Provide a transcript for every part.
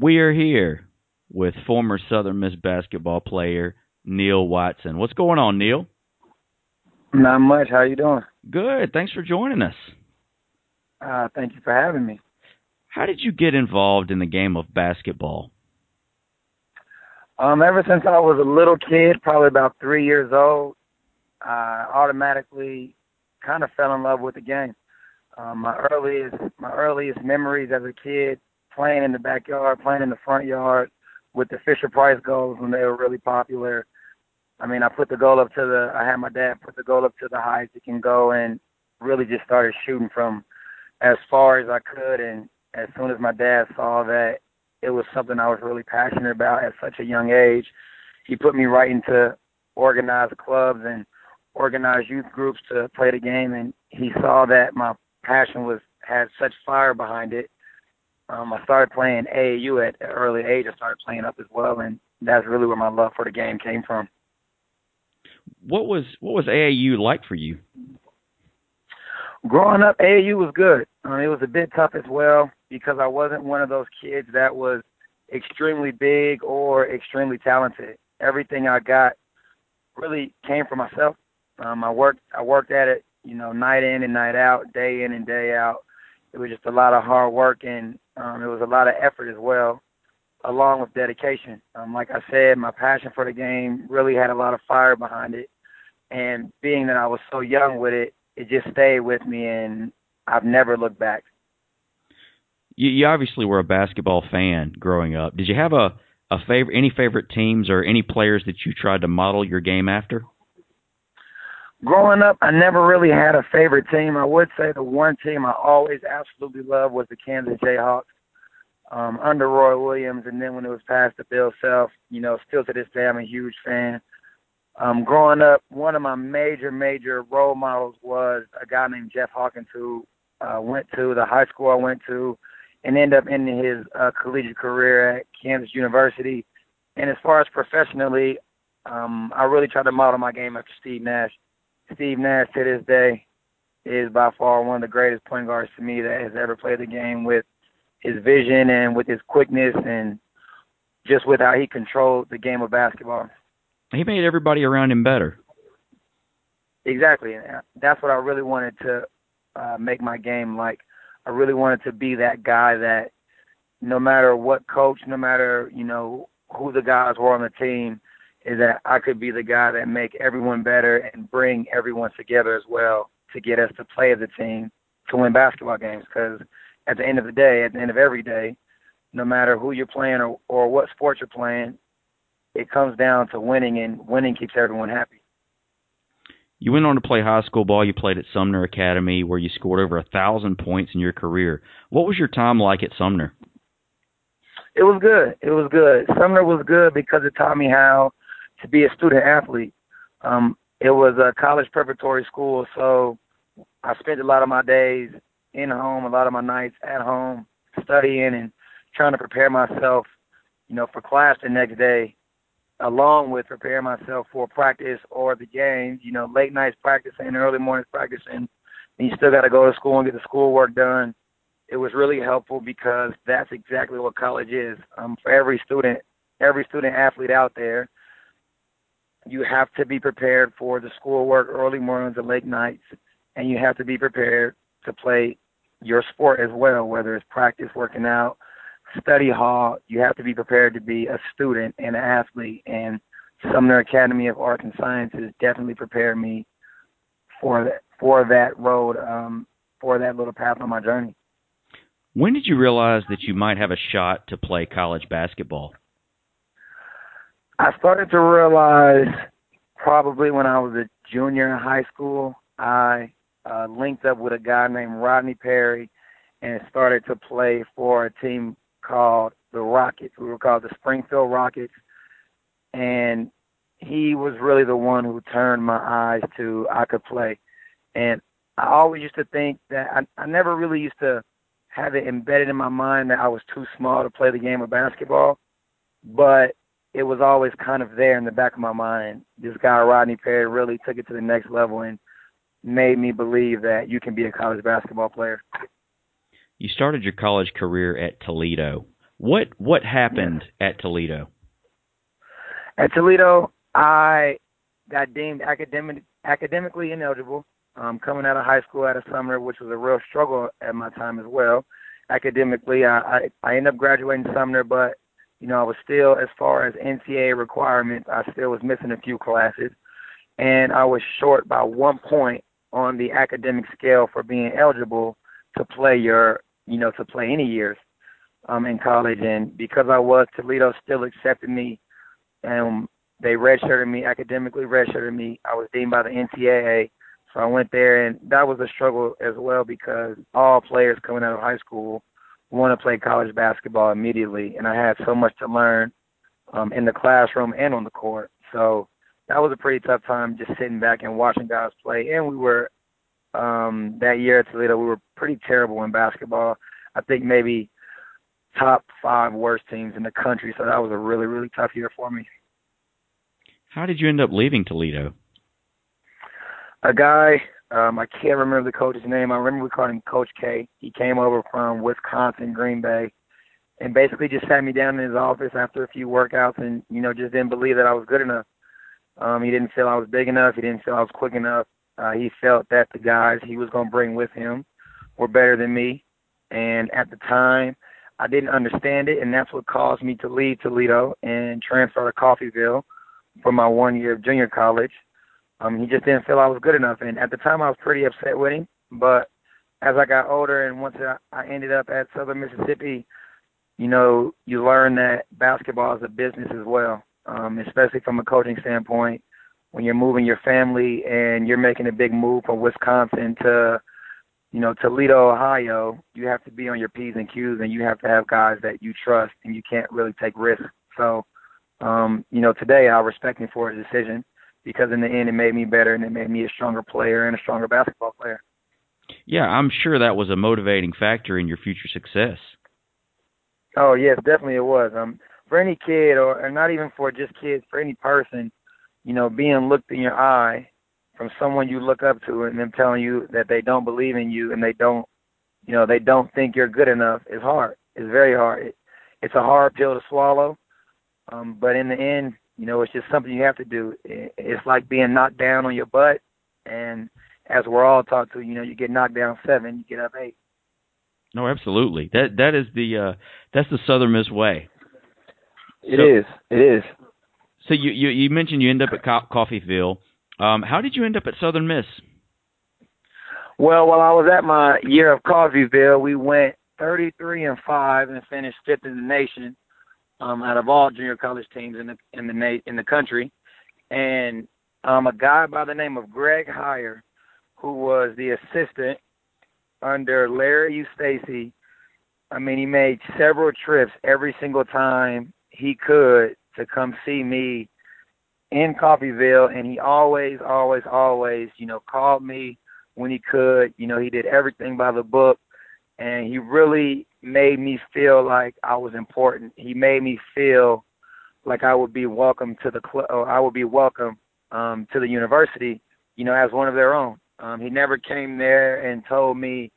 We are here with former Southern Miss basketball player Neil Watson. What's going on, Neil? Not much. How you doing? Good. Thanks for joining us. Uh, thank you for having me. How did you get involved in the game of basketball? Um, ever since I was a little kid, probably about three years old, I automatically kind of fell in love with the game. Um, my earliest my earliest memories as a kid playing in the backyard, playing in the front yard with the Fisher Price goals when they were really popular. I mean, I put the goal up to the I had my dad put the goal up to the highest it can go and really just started shooting from as far as I could and as soon as my dad saw that it was something I was really passionate about at such a young age, he put me right into organized clubs and organized youth groups to play the game and he saw that my passion was had such fire behind it. Um, I started playing AAU at an early age. I started playing up as well, and that's really where my love for the game came from. What was what was AAU like for you? Growing up, AAU was good. Um, it was a bit tough as well because I wasn't one of those kids that was extremely big or extremely talented. Everything I got really came from myself. Um, I worked I worked at it you know, night in and night out, day in and day out. It was just a lot of hard work and um, it was a lot of effort as well, along with dedication. Um, like I said, my passion for the game really had a lot of fire behind it. And being that I was so young with it, it just stayed with me and I've never looked back. You, you obviously were a basketball fan growing up. Did you have a, a favorite, any favorite teams or any players that you tried to model your game after? Growing up, I never really had a favorite team. I would say the one team I always absolutely loved was the Kansas Jayhawks um, under Roy Williams, and then when it was passed to Bill Self, you know, still to this day, I'm a huge fan. Um, growing up, one of my major, major role models was a guy named Jeff Hawkins who uh, went to the high school I went to and ended up ending his uh, collegiate career at Kansas University. And as far as professionally, um, I really tried to model my game after Steve Nash. Steve Nash to this day is by far one of the greatest point guards to me that has ever played the game with his vision and with his quickness and just with how he controlled the game of basketball. He made everybody around him better. Exactly. That's what I really wanted to uh, make my game like. I really wanted to be that guy that no matter what coach, no matter, you know, who the guys were on the team, is that I could be the guy that make everyone better and bring everyone together as well to get us to play as a team to win basketball games. Because at the end of the day, at the end of every day, no matter who you're playing or, or what sport you're playing, it comes down to winning, and winning keeps everyone happy. You went on to play high school ball. You played at Sumner Academy, where you scored over a thousand points in your career. What was your time like at Sumner? It was good. It was good. Sumner was good because it taught me how to be a student athlete. Um, it was a college preparatory school, so I spent a lot of my days in home, a lot of my nights at home, studying and trying to prepare myself, you know, for class the next day, along with preparing myself for practice or the games. You know, late nights practicing, early mornings practicing, and you still got to go to school and get the schoolwork done. It was really helpful because that's exactly what college is. Um, for every student, every student athlete out there, you have to be prepared for the schoolwork, early mornings and late nights, and you have to be prepared to play your sport as well, whether it's practice, working out, study hall. You have to be prepared to be a student and an athlete. And Sumner Academy of Arts and Sciences definitely prepared me for that for that road, um, for that little path on my journey. When did you realize that you might have a shot to play college basketball? I started to realize probably when I was a junior in high school, I uh, linked up with a guy named Rodney Perry and started to play for a team called the Rockets. We were called the Springfield Rockets. And he was really the one who turned my eyes to I could play. And I always used to think that I, I never really used to have it embedded in my mind that I was too small to play the game of basketball. But it was always kind of there in the back of my mind. This guy Rodney Perry really took it to the next level and made me believe that you can be a college basketball player. You started your college career at Toledo. What what happened yeah. at Toledo? At Toledo, I got deemed academic academically ineligible. Um, coming out of high school at a Sumner, which was a real struggle at my time as well. Academically, I I, I ended up graduating Sumner, but you know I was still, as far as NCAA requirements, I still was missing a few classes, and I was short by one point on the academic scale for being eligible to play your, you know, to play any years um, in college. And because I was, Toledo still accepted me, and they redshirted me academically, redshirted me. I was deemed by the NCAA, so I went there, and that was a struggle as well because all players coming out of high school want to play college basketball immediately, and I had so much to learn um, in the classroom and on the court. So that was a pretty tough time just sitting back and watching guys play. And we were um that year at Toledo, we were pretty terrible in basketball. I think maybe top five worst teams in the country. So that was a really, really tough year for me. How did you end up leaving Toledo? A guy, um, I can't remember the coach's name. I remember we called him Coach K. He came over from Wisconsin, Green Bay, and basically just sat me down in his office after a few workouts and, you know, just didn't believe that I was good enough. Um, he didn't feel I was big enough. He didn't feel I was quick enough. Uh, he felt that the guys he was going to bring with him were better than me. And at the time, I didn't understand it, and that's what caused me to leave Toledo and transfer to Coffeyville for my one year of junior college. Um, he just didn't feel I was good enough, and at the time I was pretty upset with him. But as I got older and once I, ended up at Southern Mississippi, you know, you learn that basketball is a business as well um, especially from a coaching standpoint. When you're moving your family and you're making a big move from Wisconsin to, you know, Toledo, Ohio, you have to be on your P's and Q's and you have to have guys that you trust and you can't really take risks. So, um, you know, today I respect him for his decision because in the end it made me better and it made me a stronger player and a stronger basketball player. Yeah, I'm sure that was a motivating factor in your future success. Oh yes, definitely it was. Um, for any kid or, or not even for just kids, for any person, you know, being looked in your eye from someone you look up to and them telling you that they don't believe in you and they don't you know, they don't think you're good enough is hard. It's very hard. It, it's a hard pill to swallow. Um, but in the end, you know, it's just something you have to do. It's like being knocked down on your butt and as we're all taught to, you know, you get knocked down seven, you get up eight. No, absolutely. That that is the uh that's the Southern Miss way. It so, is. It is. So you, you you mentioned you end up at Co- Coffeyville. Um, how did you end up at Southern Miss? Well, while I was at my year of Coffeyville, we went 33 and five and finished fifth in the nation um, out of all junior college teams in the in the na- in the country. And um, a guy by the name of Greg Heiar, who was the assistant under Larry Eustachy. I mean, he made several trips every single time he could to come see me in Coffeyville, and he always, always, always, you know, called me when he could. You know, he did everything by the book, and he really made me feel like I was important. He made me feel like I would be welcome to the club, I would be welcome um, to the university, you know, as one of their own. Um, he never came there and told me,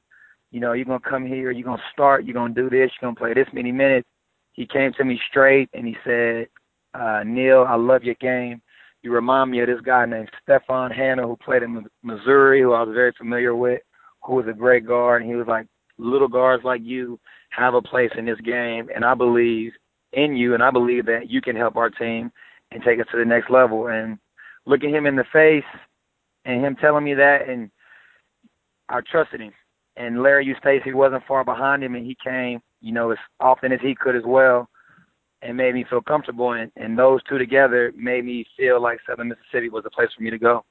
you know, you're gonna come here, you're gonna start, you're gonna do this, you're gonna play this many minutes he came to me straight and he said, uh, Neil, I love your game. You remind me of this guy named Stefhon Hannah who played in Missouri, who I was very familiar with, who was a great guard. And he was like, little guards like you have a place in this game, and I believe in you, and I believe that you can help our team and take us to the next level. And looking him in the face and him telling me that, and I trusted him. And Larry Eustachy wasn't far behind him, and he came you know, as often as he could as well, and made me feel comfortable. And, and those two together made me feel like Southern Mississippi was a place for me to go.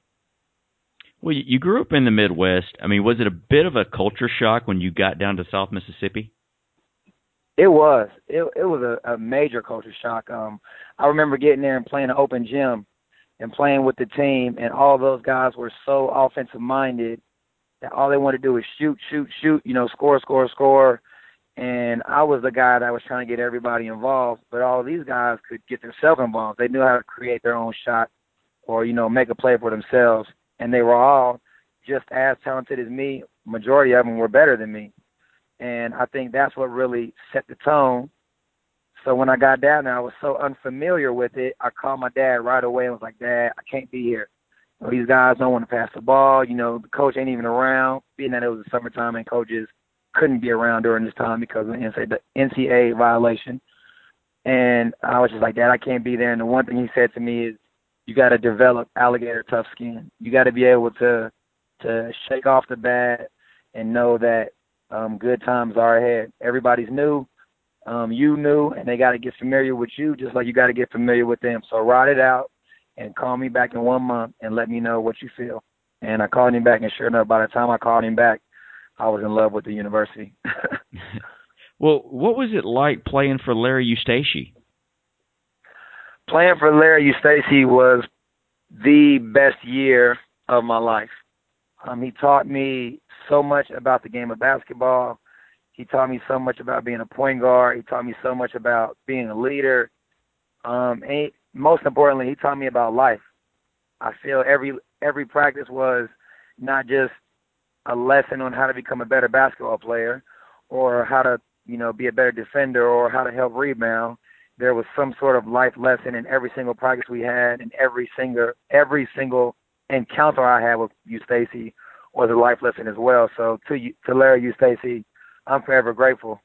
Well, you grew up in the Midwest. I mean, was it a bit of a culture shock when you got down to South Mississippi? It was. It it was a, a major culture shock. Um, I remember getting there and playing an open gym and playing with the team, and all those guys were so offensive minded that all they wanted to do was shoot, shoot, shoot. You know, score, score, score and I was the guy that was trying to get everybody involved. But all these guys could get themselves involved. They knew how to create their own shot, or you know, make a play for themselves. And they were all just as talented as me. Majority of them were better than me, and I think that's what really set the tone So when I got down there, I was so unfamiliar with it. I called my dad right away and was like, "Dad, I can't be here. These guys don't want to pass the ball. You know, the coach ain't even around. Being that it was the summertime and coaches couldn't be around during this time because of the NCAA violation. And I was just like, Dad, I can't be there. And the one thing he said to me is, you got to develop alligator tough skin. You got to be able to to shake off the bad and know that um, good times are ahead. Everybody's new. Um, you new, and they got to get familiar with you just like you got to get familiar with them. So ride it out and call me back in one month and let me know what you feel. And I called him back, and sure enough, by the time I called him back, I was in love with the university. well, what was it like playing for Larry Eustachy? Playing for Larry Eustachy was the best year of my life. Um, he taught me so much about the game of basketball. He taught me so much about being a point guard. He taught me so much about being a leader. Um, and he, most importantly, he taught me about life. I feel every every practice was not just a lesson on how to become a better basketball player or how to, you know, be a better defender or how to help rebound. There was some sort of life lesson in every single practice we had and every single every single encounter I had with Eustachy, was a life lesson as well. So to you, to Larry Eustachy, I'm forever grateful.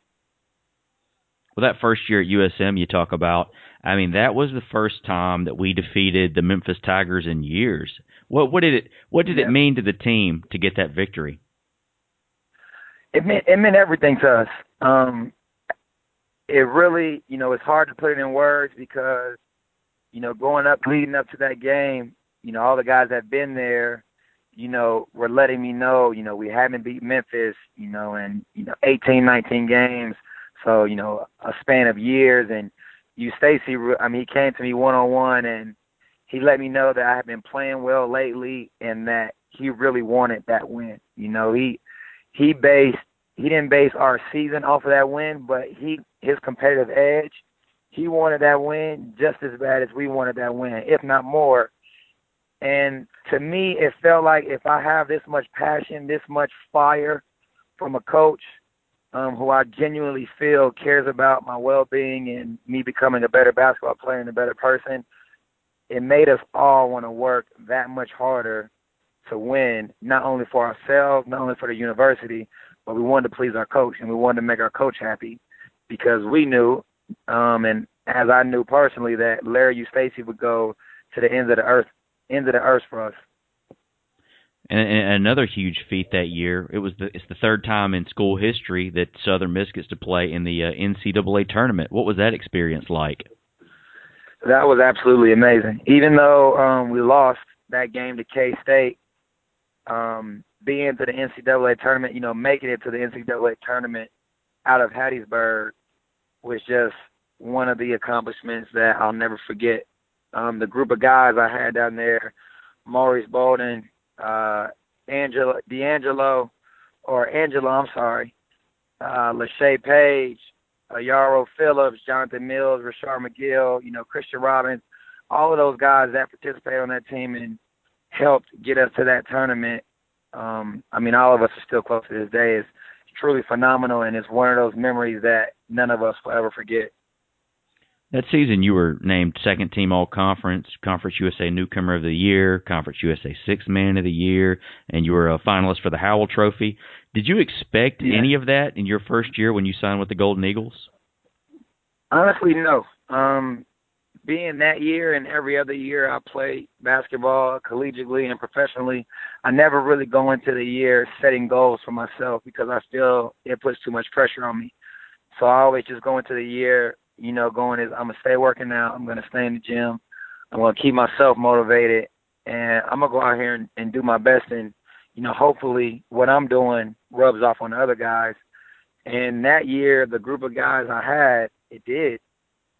Well, that first year at USM you talk about, I mean, that was the first time that we defeated the Memphis Tigers in years. What what did it what did yeah. it mean to the team to get that victory? It meant it meant everything to us. Um, it really, you know, it's hard to put it in words because, you know, going up leading up to that game, you know, all the guys that have been there, you know, were letting me know, you know, we haven't beat Memphis, you know, in, you know, 18, 19 games. So, you know, a span of years and Eustachy, I mean, he came to me one on one and he let me know that I have been playing well lately and that he really wanted that win. You know, he he based he didn't base our season off of that win, but he his competitive edge, he wanted that win just as bad as we wanted that win, if not more. And to me, it felt like if I have this much passion, this much fire from a coach um, who I genuinely feel cares about my well-being and me becoming a better basketball player and a better person, it made us all want to work that much harder to win, not only for ourselves, not only for the university, but we wanted to please our coach and we wanted to make our coach happy because we knew, um, and as I knew personally, that Larry Eustachy would go to the ends of the earth, ends of the earth for us. And, and another huge feat that year. It was the it's the third time in school history that Southern Miss gets to play in the uh, NCAA tournament. What was that experience like? That was absolutely amazing. Even though um, we lost that game to K State, um, being to the NCAA tournament, you know, making it to the NCAA tournament out of Hattiesburg was just one of the accomplishments that I'll never forget. Um, the group of guys I had down there, Maurice Bolden, uh, Angela, D'Angelo, or Angela, I'm sorry, uh, LaShay Page, Yarrow Phillips, Jonathan Mills, Rashard McGill, you know, Christian Robbins, all of those guys that participated on that team and helped get us to that tournament. Um, I mean, all of us are still close to this day. It's truly phenomenal, and it's one of those memories that none of us will ever forget. That season, you were named second team All Conference, Conference USA Newcomer of the Year, Conference USA Sixth Man of the Year, and you were a finalist for the Howell Trophy. Did you expect yeah. any of that in your first year when you signed with the Golden Eagles? Honestly, no. Um, being that year and every other year I play basketball collegiately and professionally, I never really go into the year setting goals for myself because I feel it puts too much pressure on me. So I always just go into the year you know, going is I'm gonna stay working out. I'm gonna stay in the gym. I'm gonna keep myself motivated, and I'm gonna go out here and, and do my best. And you know, hopefully, what I'm doing rubs off on the other guys. And that year, the group of guys I had, it did.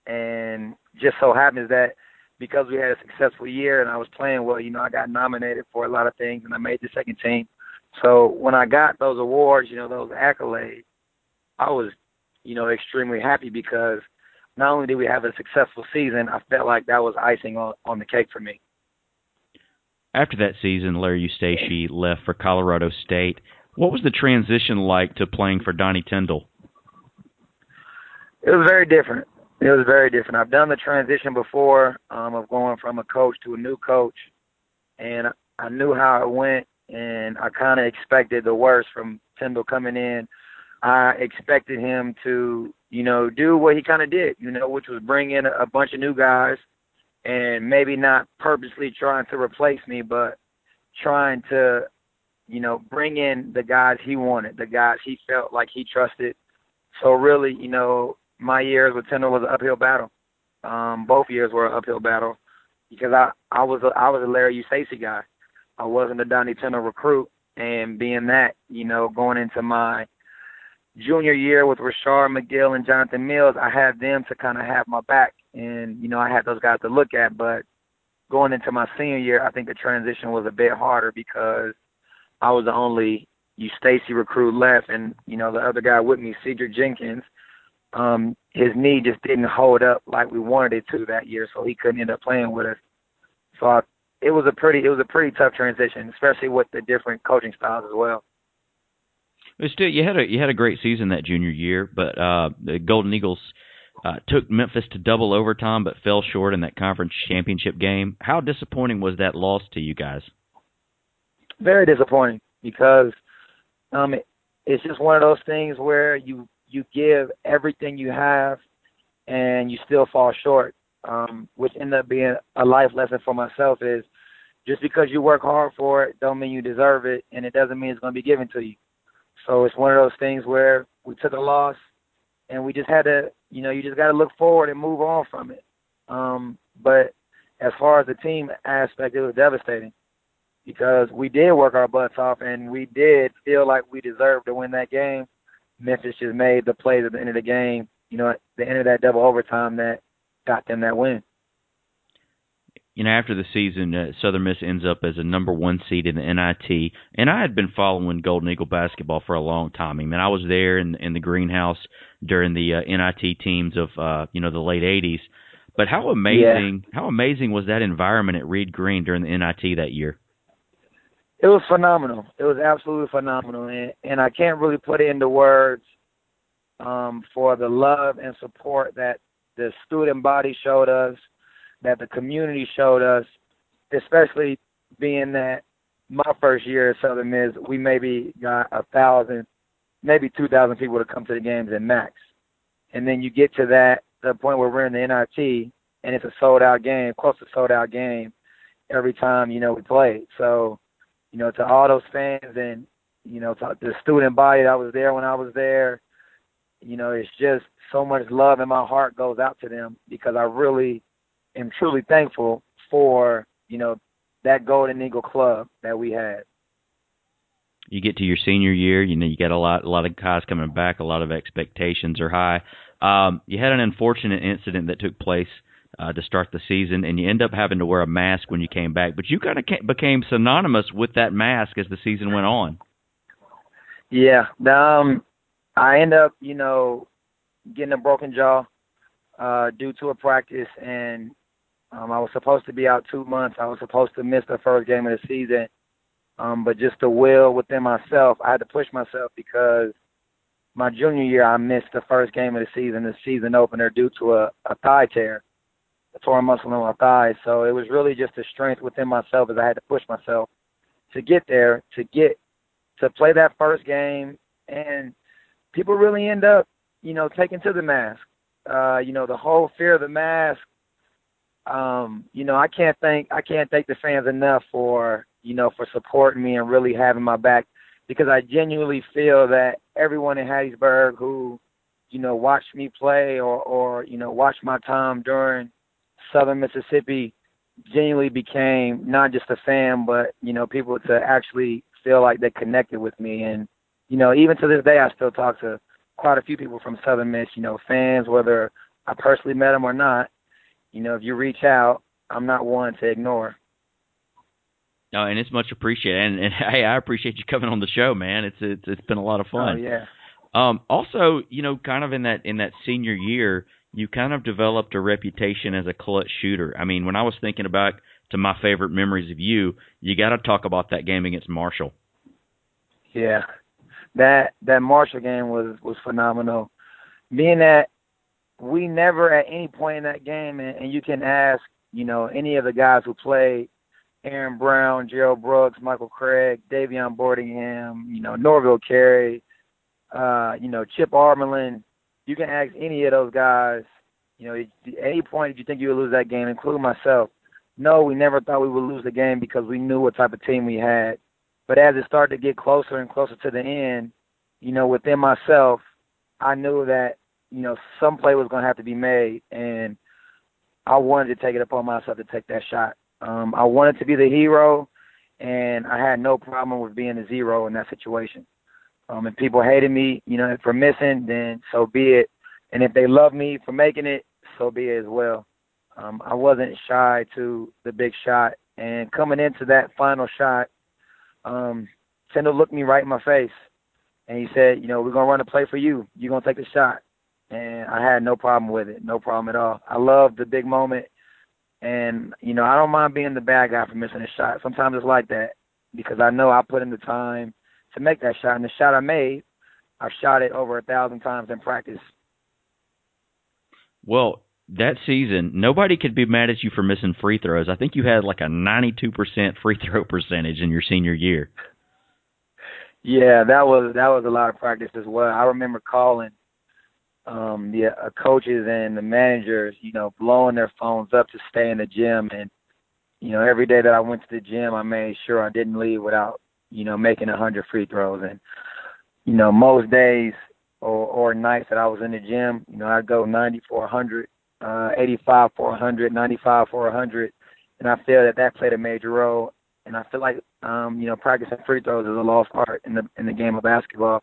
And just so happens that because we had a successful year and I was playing well, you know, I got nominated for a lot of things and I made the second team. So when I got those awards, you know, those accolades, I was, you know, extremely happy because not only did we have a successful season, I felt like that was icing on, on the cake for me. After that season, Larry Eustachy left for Colorado State. What was the transition like to playing for Donnie Tyndall? It was very different. It was very different. I've done the transition before um, of going from a coach to a new coach, and I knew how it went, and I kind of expected the worst from Tyndall coming in. I expected him to, you know, do what he kind of did, you know, which was bring in a bunch of new guys and maybe not purposely trying to replace me, but trying to, you know, bring in the guys he wanted, the guys he felt like he trusted. So really, you know, my years with Tyndall was an uphill battle. Um, both years were an uphill battle because I I was a, I was a Larry Eustachy guy. I wasn't a Donnie Tyndall recruit, and being that, you know, going into my junior year with Rashard McGill and Jonathan Mills, I had them to kind of have my back, and you know, I had those guys to look at. But going into my senior year, I think the transition was a bit harder because I was the only Eustachy recruit left, and you know, the other guy with me, Cedric Jenkins, um, his knee just didn't hold up like we wanted it to that year, so he couldn't end up playing with us. So I, it was a pretty it was a pretty tough transition, especially with the different coaching styles as well. But still, you had a you had a great season that junior year, but uh, the Golden Eagles uh, took Memphis to double overtime, but fell short in that conference championship game. How disappointing was that loss to you guys? Very disappointing because um, it, it's just one of those things where you you give everything you have and you still fall short. Um, which ended up being a life lesson for myself is just because you work hard for it don't mean you deserve it and it doesn't mean it's going to be given to you. So it's one of those things where we took a loss and we just had to, you know, you just got to look forward and move on from it. Um, but as far as the team aspect, it was devastating because we did work our butts off and we did feel like we deserved to win that game. Memphis just made the plays at the end of the game, you know, at the end of that double overtime that got them that win you know, after the season, uh, Southern Miss ends up as a number one seed in the NIT, and I had been following Golden Eagle basketball for a long time. I mean, I was there in in the greenhouse during the uh, NIT teams of uh, you know the late '80s. But how amazing, yeah. how amazing was that environment at Reed Green during the NIT that year? It was phenomenal. It was absolutely phenomenal, and, and I can't really put it into words um, for the love and support that the student body showed us that the community showed us, especially being that my first year at Southern Miss, we maybe got a thousand, maybe two thousand people to come to the games at max. And then you get to that the point where we're in the NIT and it's a sold out game, close to sold out game every time, you know, we play. So, you know, to all those fans and, you know, to the student body that was there when I was there, you know, it's just so much love in my heart goes out to them because I really am truly thankful for you know that Golden Eagle club that we had. You get to your senior year, you know you got a lot a lot of guys coming back, a lot of expectations are high. Um, you had an unfortunate incident that took place uh, to start the season, and you end up having to wear a mask when you came back. But you kind of became synonymous with that mask as the season went on. Yeah, um, I end up, you know, getting a broken jaw uh, due to a practice, and um, I was supposed to be out two months. I was supposed to miss the first game of the season. Um, but just the will within myself, I had to push myself because my junior year I missed the first game of the season, the season opener, due to a, a thigh tear, a torn muscle in my thigh. So it was really just a strength within myself as I had to push myself to get there, to get to play that first game, and people really end up, you know, taking to the mask. Uh, you know, the whole fear of the mask um, you know, I can't thank I can't thank the fans enough for you know for supporting me and really having my back because I genuinely feel that everyone in Hattiesburg who you know watched me play or or you know watched my time during Southern Mississippi genuinely became not just a fan but you know people to actually feel like they connected with me and you know even to this day I still talk to quite a few people from Southern Miss you know fans whether I personally met them or not you know, if you reach out, I'm not one to ignore. No, and it's much appreciated. And, and hey, I appreciate you coming on the show, man. It's it's it's been a lot of fun. Oh yeah. Um, also, you know, kind of in that in that senior year, you kind of developed a reputation as a clutch shooter. I mean, when I was thinking about to my favorite memories of you, you got to talk about that game against Marshall. Yeah, that that Marshall game was was phenomenal. Being that we never at any point in that game, and, and you can ask, you know, any of the guys who played, Aaron Brown, Jerrold Brooks, Michael Craig, Davion Boardingham, you know, Norville Carey, uh, you know, Chip Armelin. You can ask any of those guys, you know, at any point did you think you would lose that game, including myself. No, we never thought we would lose the game because we knew what type of team we had. But as it started to get closer and closer to the end, you know, within myself, I knew that, you know, some play was going to have to be made. And I wanted to take it upon myself to take that shot. Um, I wanted to be the hero, and I had no problem with being a zero in that situation. Um, if people hated me, you know, for missing, then so be it. And if they love me for making it, so be it as well. Um, I wasn't shy to the big shot, and coming into that final shot, um, Tyndall looked me right in my face, and he said, "You know, we're gonna run a play for you. You're gonna take the shot." And I had no problem with it, no problem at all. I love the big moment, and you know, I don't mind being the bad guy for missing a shot. Sometimes it's like that because I know I put in the time to make that shot, and the shot I made, I've shot it over a thousand times in practice. Well, that season, nobody could be mad at you for missing free throws. I think you had like a 92% free throw percentage in your senior year. Yeah, that was that was a lot of practice as well. I remember calling um the uh, coaches and the managers, you know, blowing their phones up to stay in the gym and you know, every day that I went to the gym, I made sure I didn't leave without, you know, making a 100 free throws and you know, most days or or nights that I was in the gym, you know, I'd go 90 for 100 uh, 85 for 100, 95 for 100, and I feel that that played a major role. And I feel like um, you know practicing free throws is a lost art in the in the game of basketball.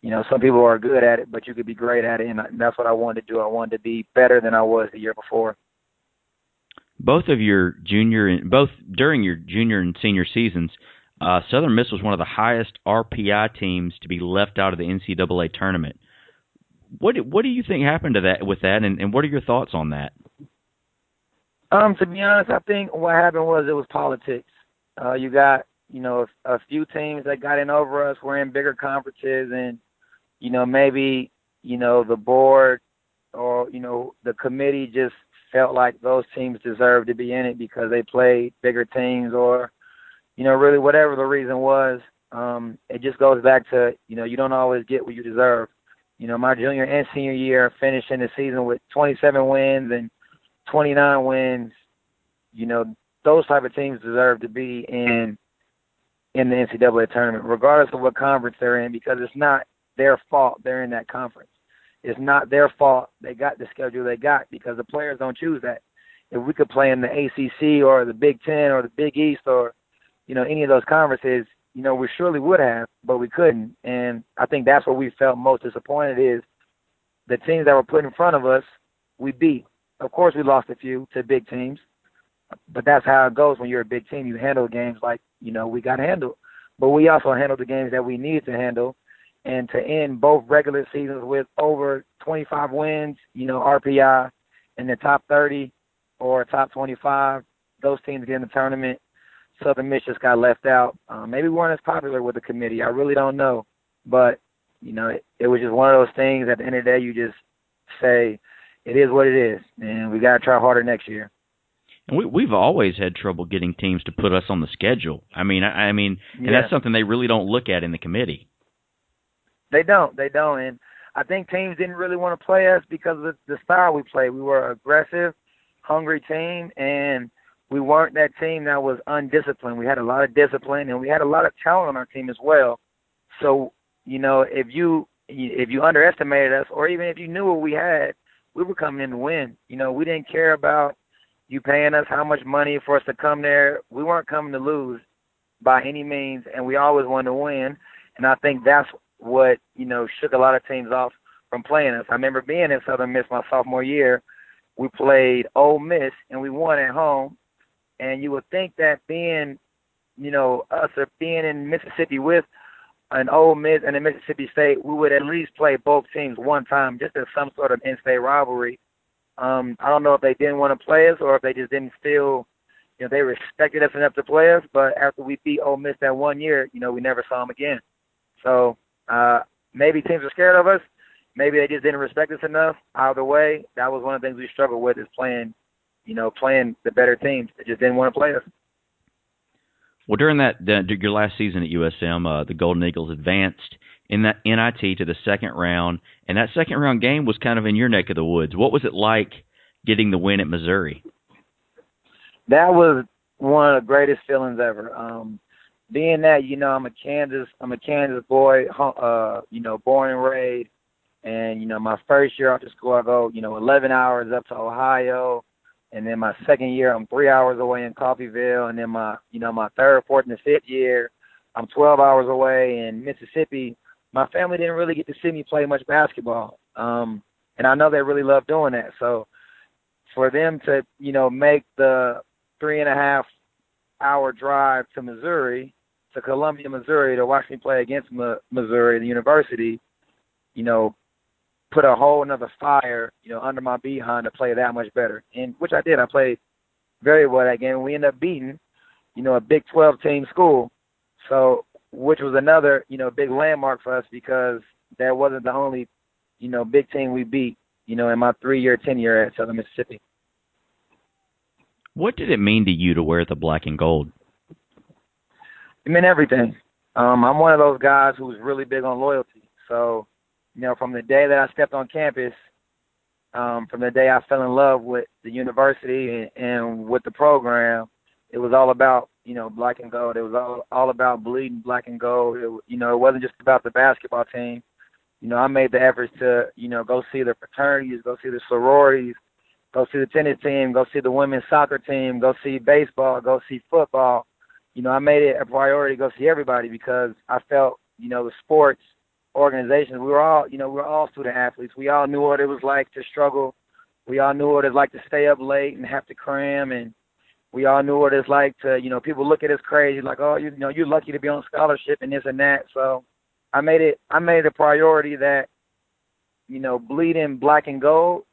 You know, some people are good at it, but you could be great at it, and that's what I wanted to do. I wanted to be better than I was the year before. Both of your junior, both during your junior and senior seasons, uh, Southern Miss was one of the highest RPI teams to be left out of the NCAA tournament what what do you think happened to that with that, and, and what are your thoughts on that? Um, to be honest, I think what happened was it was politics. Uh, you got you know a, a few teams that got in over us. We're in bigger conferences, and you know maybe you know the board or you know the committee just felt like those teams deserved to be in it because they played bigger teams, or you know really whatever the reason was. Um, it just goes back to you know you don't always get what you deserve you know, my junior and senior year, finishing the season with 27 wins and 29 wins. You know, those type of teams deserve to be in in the NCAA tournament, regardless of what conference they're in, because it's not their fault they're in that conference. It's not their fault they got the schedule they got because the players don't choose that. If we could play in the ACC or the Big Ten or the Big East or you know any of those conferences, you know, we surely would have, but we couldn't. And I think that's what we felt most disappointed is the teams that were put in front of us, we beat. Of course, we lost a few to big teams, but that's how it goes when you're a big team. You handle games like, you know, we got handled. But we also handled the games that we needed to handle. And to end both regular seasons with over 25 wins, you know, RPI in the top 30 or top 25, those teams get in the tournament Southern Miss just got left out. Um, maybe weren't as popular with the committee. I really don't know, but you know, it, it was just one of those things. At the end of the day, you just say it is what it is, and we got to try harder next year. And we, we've always had trouble getting teams to put us on the schedule. I mean, I, I mean, and yeah. that's something they really don't look at in the committee. They don't. They don't. And I think teams didn't really want to play us because of the style we played. We were an aggressive, hungry team, and we weren't that team that was undisciplined. We had a lot of discipline and we had a lot of talent on our team as well. So, you know, if you if you underestimated us or even if you knew what we had, we were coming in to win. You know, we didn't care about you paying us how much money for us to come there. We weren't coming to lose by any means and we always wanted to win. And I think that's what, you know, shook a lot of teams off from playing us. I remember being in Southern Miss my sophomore year. We played Ole Miss and we won at home and you would think that being, you know, us or being in Mississippi with an Ole Miss and a Mississippi State, we would at least play both teams one time, just as some sort of in-state rivalry. Um, I don't know if they didn't want to play us or if they just didn't feel, you know, they respected us enough to play us. But after we beat Ole Miss that one year, you know, we never saw them again. So uh, maybe teams are scared of us. maybe they just didn't respect us enough. Either way, that was one of the things we struggled with is playing, you know, playing the better teams. They just didn't want to play us. Well, during that your last season at USM, uh, the Golden Eagles advanced in that NIT to the second round, and that second round game was kind of in your neck of the woods. What was it like getting the win at Missouri? That was one of the greatest feelings ever. Um, being that you know I'm a Kansas, I'm a Kansas boy, uh, you know, born and raised, and you know my first year after school I go, you know, 11 hours up to Ohio, and then my second year I'm three hours away in Coffeyville, and then my, you know, my third, fourth, and fifth year I'm 12 hours away in Mississippi my family didn't really get to see me play much basketball. Um, and I know they really love doing that. So for them to, you know, make the three and a half hour drive to Missouri, to Columbia, Missouri, to watch me play against M- Missouri, the university, you know, put a whole another fire, you know, under my behind to play that much better. And which I did. I played very well that game. We ended up beating, you know, a Big 12 team school. So which was another, you know, big landmark for us because that wasn't the only, you know, big team we beat, you know, in my three year tenure at Southern Mississippi. What did it mean to you to wear the black and gold? It meant everything. Um, I'm one of those guys who's really big on loyalty. So, you know, from the day that I stepped on campus, um, from the day I fell in love with the university and, and with the program, it was all about you know black and gold. It was all all about bleeding black and gold. It, you know, it wasn't just about the basketball team. You know, I made the efforts to you know go see the fraternities, go see the sororities, go see the tennis team, go see the women's soccer team, go see baseball, go see football. You know, I made it a priority to go see everybody because I felt you know the sports organizations. We were all you know we were all student athletes. We all knew what it was like to struggle. We all knew what it was like to stay up late and have to cram and we all knew what it's like to, you know, people look at us crazy, like, oh, you, you know, you're lucky to be on scholarship and this and that. So I made it, I made it a priority that, you know, bleeding black and gold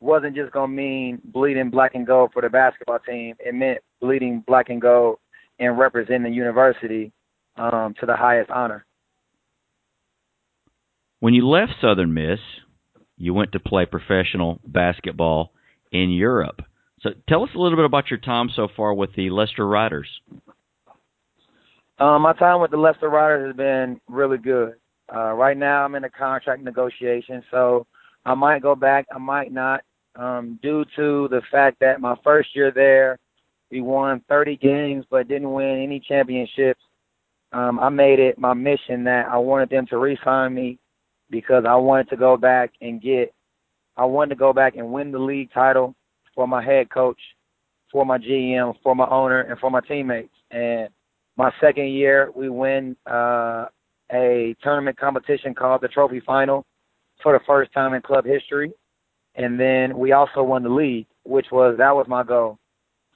wasn't just gonna mean bleeding black and gold for the basketball team. It meant bleeding black and gold and representing the university um, to the highest honor. When you left Southern Miss, you went to play professional basketball in Europe. So tell us a little bit about your time so far with the Leicester Riders. Um, my time with the Leicester Riders has been really good. Uh, right now, I'm in a contract negotiation, so I might go back, I might not, um, due to the fact that my first year there, we won 30 games but didn't win any championships. Um, I made it my mission that I wanted them to re-sign me because I wanted to go back and get, I wanted to go back and win the league title for my head coach, for my GM, for my owner, and for my teammates. And my second year, we win uh, a tournament competition called the Trophy Final for the first time in club history. And then we also won the league, which was that was my goal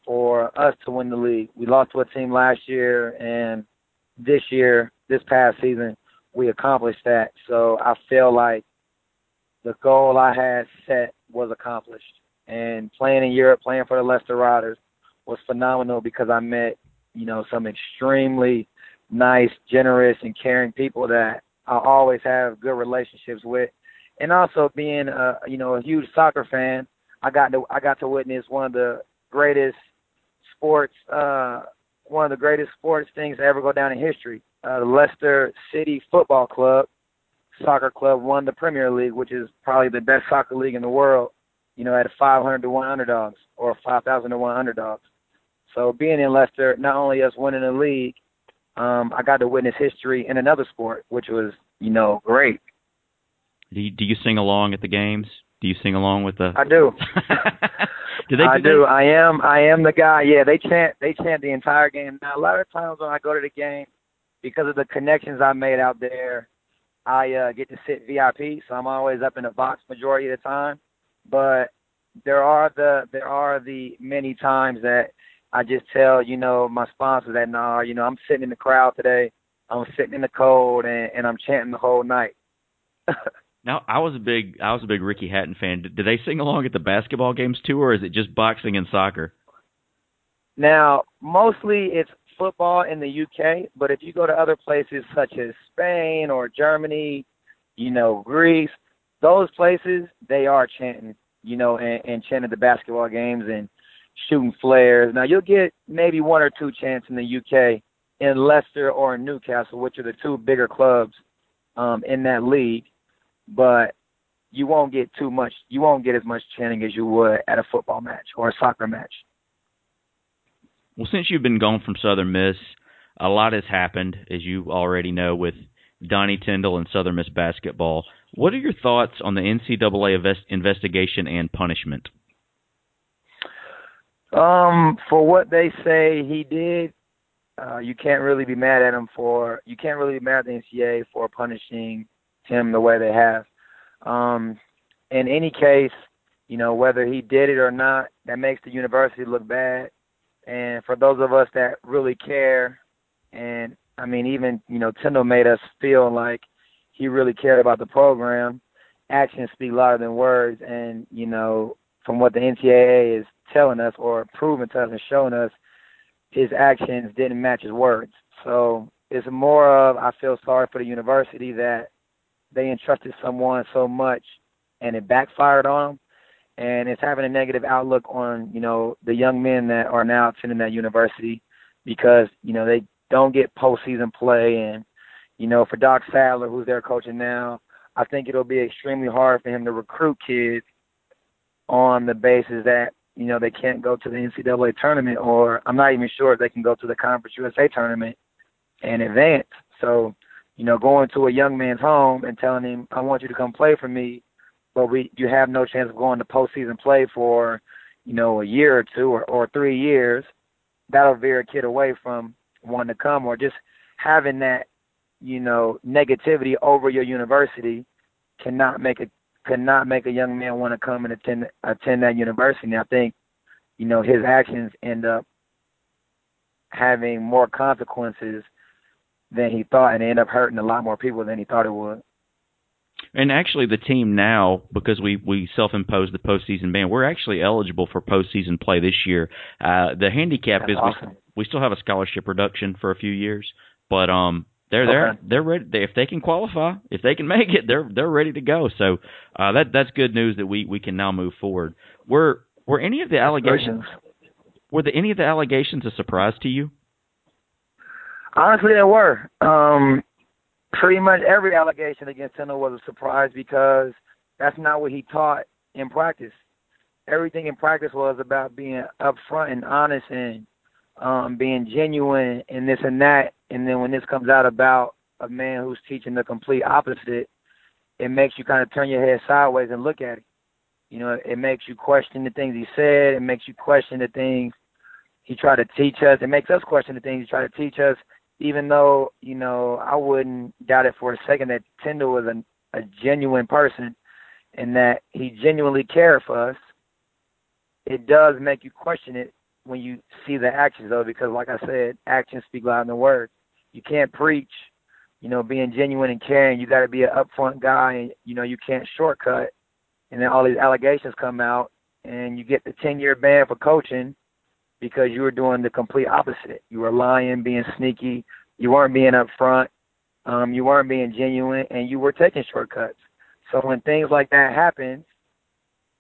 for us to win the league. We lost to a team last year, and this year, this past season, we accomplished that. So I feel like the goal I had set was accomplished and playing in Europe, playing for the Leicester Riders was phenomenal because I met, you know, some extremely nice, generous, and caring people that I always have good relationships with. And also being a, you know, a huge soccer fan, I got to I got to witness one of the greatest sports uh one of the greatest sports things to ever go down in history. Uh, the Leicester City Football Club soccer club won the Premier League, which is probably the best soccer league in the world you know, at 500 to 1 underdogs or 5,000 to 1 underdogs. So being in Leicester, not only us winning the league, um, I got to witness history in another sport, which was, you know, great. Do you, do you sing along at the games? Do you sing along with the? I do. do they? I do. do. They... I am. I am the guy. Yeah, they chant. They chant the entire game. Now, a lot of times when I go to the game, because of the connections I made out there, I uh, get to sit VIP, so I'm always up in the box majority of the time but there are the there are the many times that I just tell you know my sponsor that nah you know I'm sitting in the crowd today I'm sitting in the cold and, and I'm chanting the whole night. now I was a big I was a big Ricky Hatton fan. Do they sing along at the basketball games too, or is it just boxing and soccer? Now mostly it's football in the UK, but if you go to other places such as Spain or Germany, you know Greece, those places they are chanting, you know, and, and chanting the basketball games and shooting flares. Now you'll get maybe one or two chants in the UK in Leicester or in Newcastle, which are the two bigger clubs um, in that league, but you won't get too much. You won't get as much chanting as you would at a football match or a soccer match. Well, since you've been gone from Southern Miss, a lot has happened, as you already know, with Donnie Tyndall and Southern Miss basketball. What are your thoughts on the NCAA invest- investigation and punishment? Um, for what they say he did, uh, you can't really be mad at him for. You can't really be mad at the NCAA for punishing him the way they have. Um, in any case, you know whether he did it or not, that makes the university look bad. And for those of us that really care, and I mean, even you know, Tyndall made us feel like he really cared about the program. Actions speak louder than words, and you know, from what the NCAA is telling us or proving to us and showing us, his actions didn't match his words. So it's more of I feel sorry for the university that they entrusted someone so much and it backfired on them and it's having a negative outlook on you know the young men that are now attending that university because you know they don't get postseason play. And you know for Doc Sadler who's their coaching now I think it'll be extremely hard for him to recruit kids on the basis that you know they can't go to the NCAA tournament or I'm not even sure if they can go to the Conference USA tournament and advance. So you know, going to a young man's home and telling him, I want you to come play for me, but we you have no chance of going to postseason play for, you know, a year or two or, or three years, that'll veer a kid away from wanting to come or just having that, you know, negativity over your university cannot make a cannot make a young man want to come and attend attend that university. And I think, you know, his actions end up having more consequences than he thought, and end up hurting a lot more people than he thought it would. And actually, the team now, because we we self-imposed the postseason ban, we're actually eligible for postseason play this year. Uh, the handicap That's is awesome. we, we still have a scholarship reduction for a few years, but um, they're there. Okay. They're ready. They, if they can qualify, if they can make it, they're they're ready to go. So uh, that that's good news that we we can now move forward. Were were any of the allegations were the, any of the allegations a surprise to you? Honestly, they were. Um, pretty much every allegation against Tyndall was a surprise because that's not what he taught in practice. Everything in practice was about being upfront and honest and um, being genuine and this and that. And then when this comes out about a man who's teaching the complete opposite, it makes you kind of turn your head sideways and look at it. You know, it makes you question the things he said. It makes you question the things he tried to teach us. It makes us question the things he tried to teach us even though you know I wouldn't doubt it for a second that Tyndall was a, a genuine person and that he genuinely cared for us, it does make you question it when you see the actions though, because like I said, actions speak louder than words. You can't preach, you know, being genuine and caring. You got to be an upfront guy, and you know you can't shortcut. And then all these allegations come out, and you get the ten year ban for coaching because you were doing the complete opposite. You were lying, being sneaky. You weren't being upfront. Um, you weren't being genuine, and you were taking shortcuts. So when things like that happen,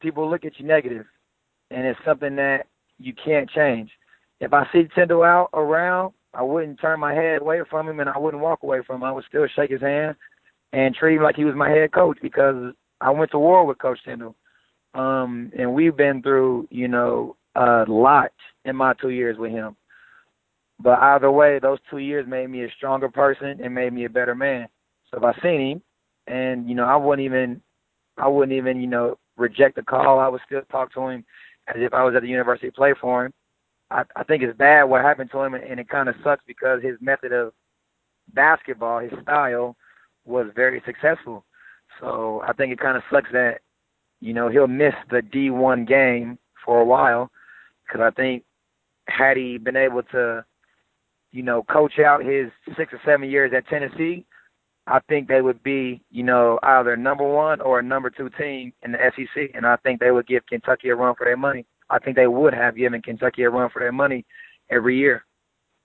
people look at you negative, and it's something that you can't change. If I see Tyndall out around, I wouldn't turn my head away from him, and I wouldn't walk away from him. I would still shake his hand and treat him like he was my head coach because I went to war with Coach Tyndall. Um, and we've been through, you know, a lot in my two years with him. But either way, those two years made me a stronger person and made me a better man. So if I seen him, and you know, I wouldn't even, I wouldn't even, you know, reject the call. I would still talk to him as if I was at the university to play for him. I, I think it's bad what happened to him, and, and it kind of sucks because his method of basketball, his style, was very successful. So I think it kind of sucks that, you know, he'll miss the D1 game for a while because I think had he been able to, you know, coach out his six or seven years at Tennessee, I think they would be, you know, either number one or a number two team in the SEC, and I think they would give Kentucky a run for their money. I think they would have given Kentucky a run for their money every year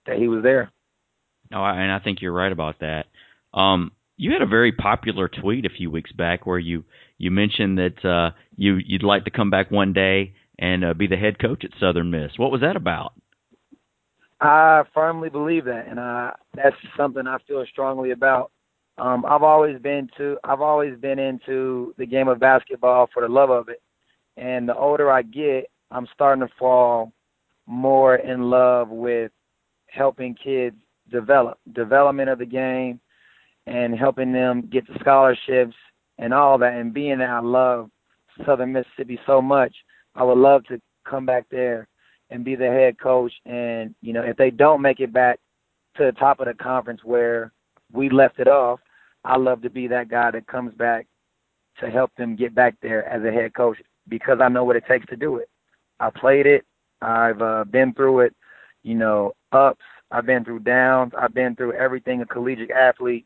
that he was there. No, and I think you're right about that. Um, You had a very popular tweet a few weeks back where you you mentioned that uh, you you'd like to come back one day and uh, be the head coach at Southern Miss. What was that about? I firmly believe that, and uh, that's something I feel strongly about. Um, I've always been to I've always been into the game of basketball for the love of it, and the older I get, I'm starting to fall more in love with helping kids develop development of the game and helping them get the scholarships and all that and being that I love Southern Mississippi so much, I would love to come back there and be the head coach and, you know, if they don't make it back to the top of the conference where we left it off, I love to be that guy that comes back to help them get back there as a head coach because I know what it takes to do it. I played it. I've uh, been through it, you know, ups. I've been through downs. I've been through everything a collegiate athlete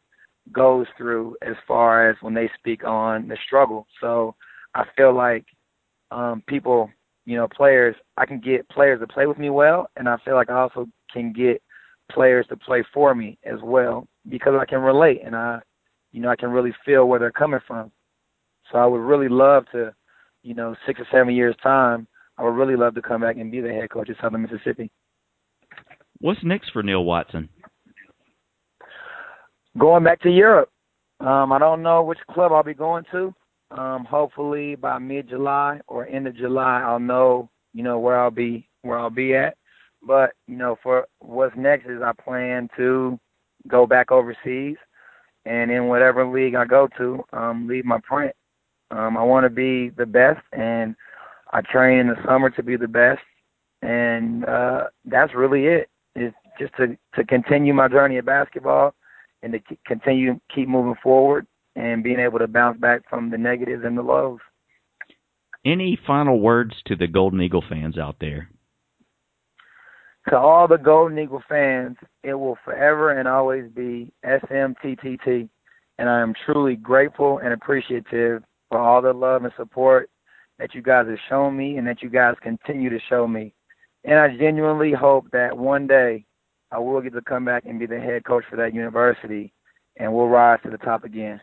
goes through as far as when they speak on the struggle. So I feel like um, people, you know, players, I can get players to play with me well, and I feel like I also can get players to play for me as well because I can relate and I, you know, I can really feel where they're coming from. So I would really love to, you know, six or seven years time, I would really love to come back and be the head coach of Southern Mississippi. What's next for Neil Watson? going back to Europe. Um, I don't know which club I'll be going to. Um, hopefully by mid July or end of July, I'll know you know where I'll be where I'll be at. But you know, for what's next is I plan to go back overseas, and in whatever league I go to, um, leave my print. Um, I want to be the best, and I train in the summer to be the best, and uh, that's really it. Is just to to continue my journey of basketball and to continue keep moving forward and being able to bounce back from the negatives and the lows. Any final words to the Golden Eagle fans out there? To all the Golden Eagle fans, it will forever and always be SMTTT, and I am truly grateful and appreciative for all the love and support that you guys have shown me and that you guys continue to show me. And I genuinely hope that one day I will get to come back and be the head coach for that university, and we'll rise to the top again.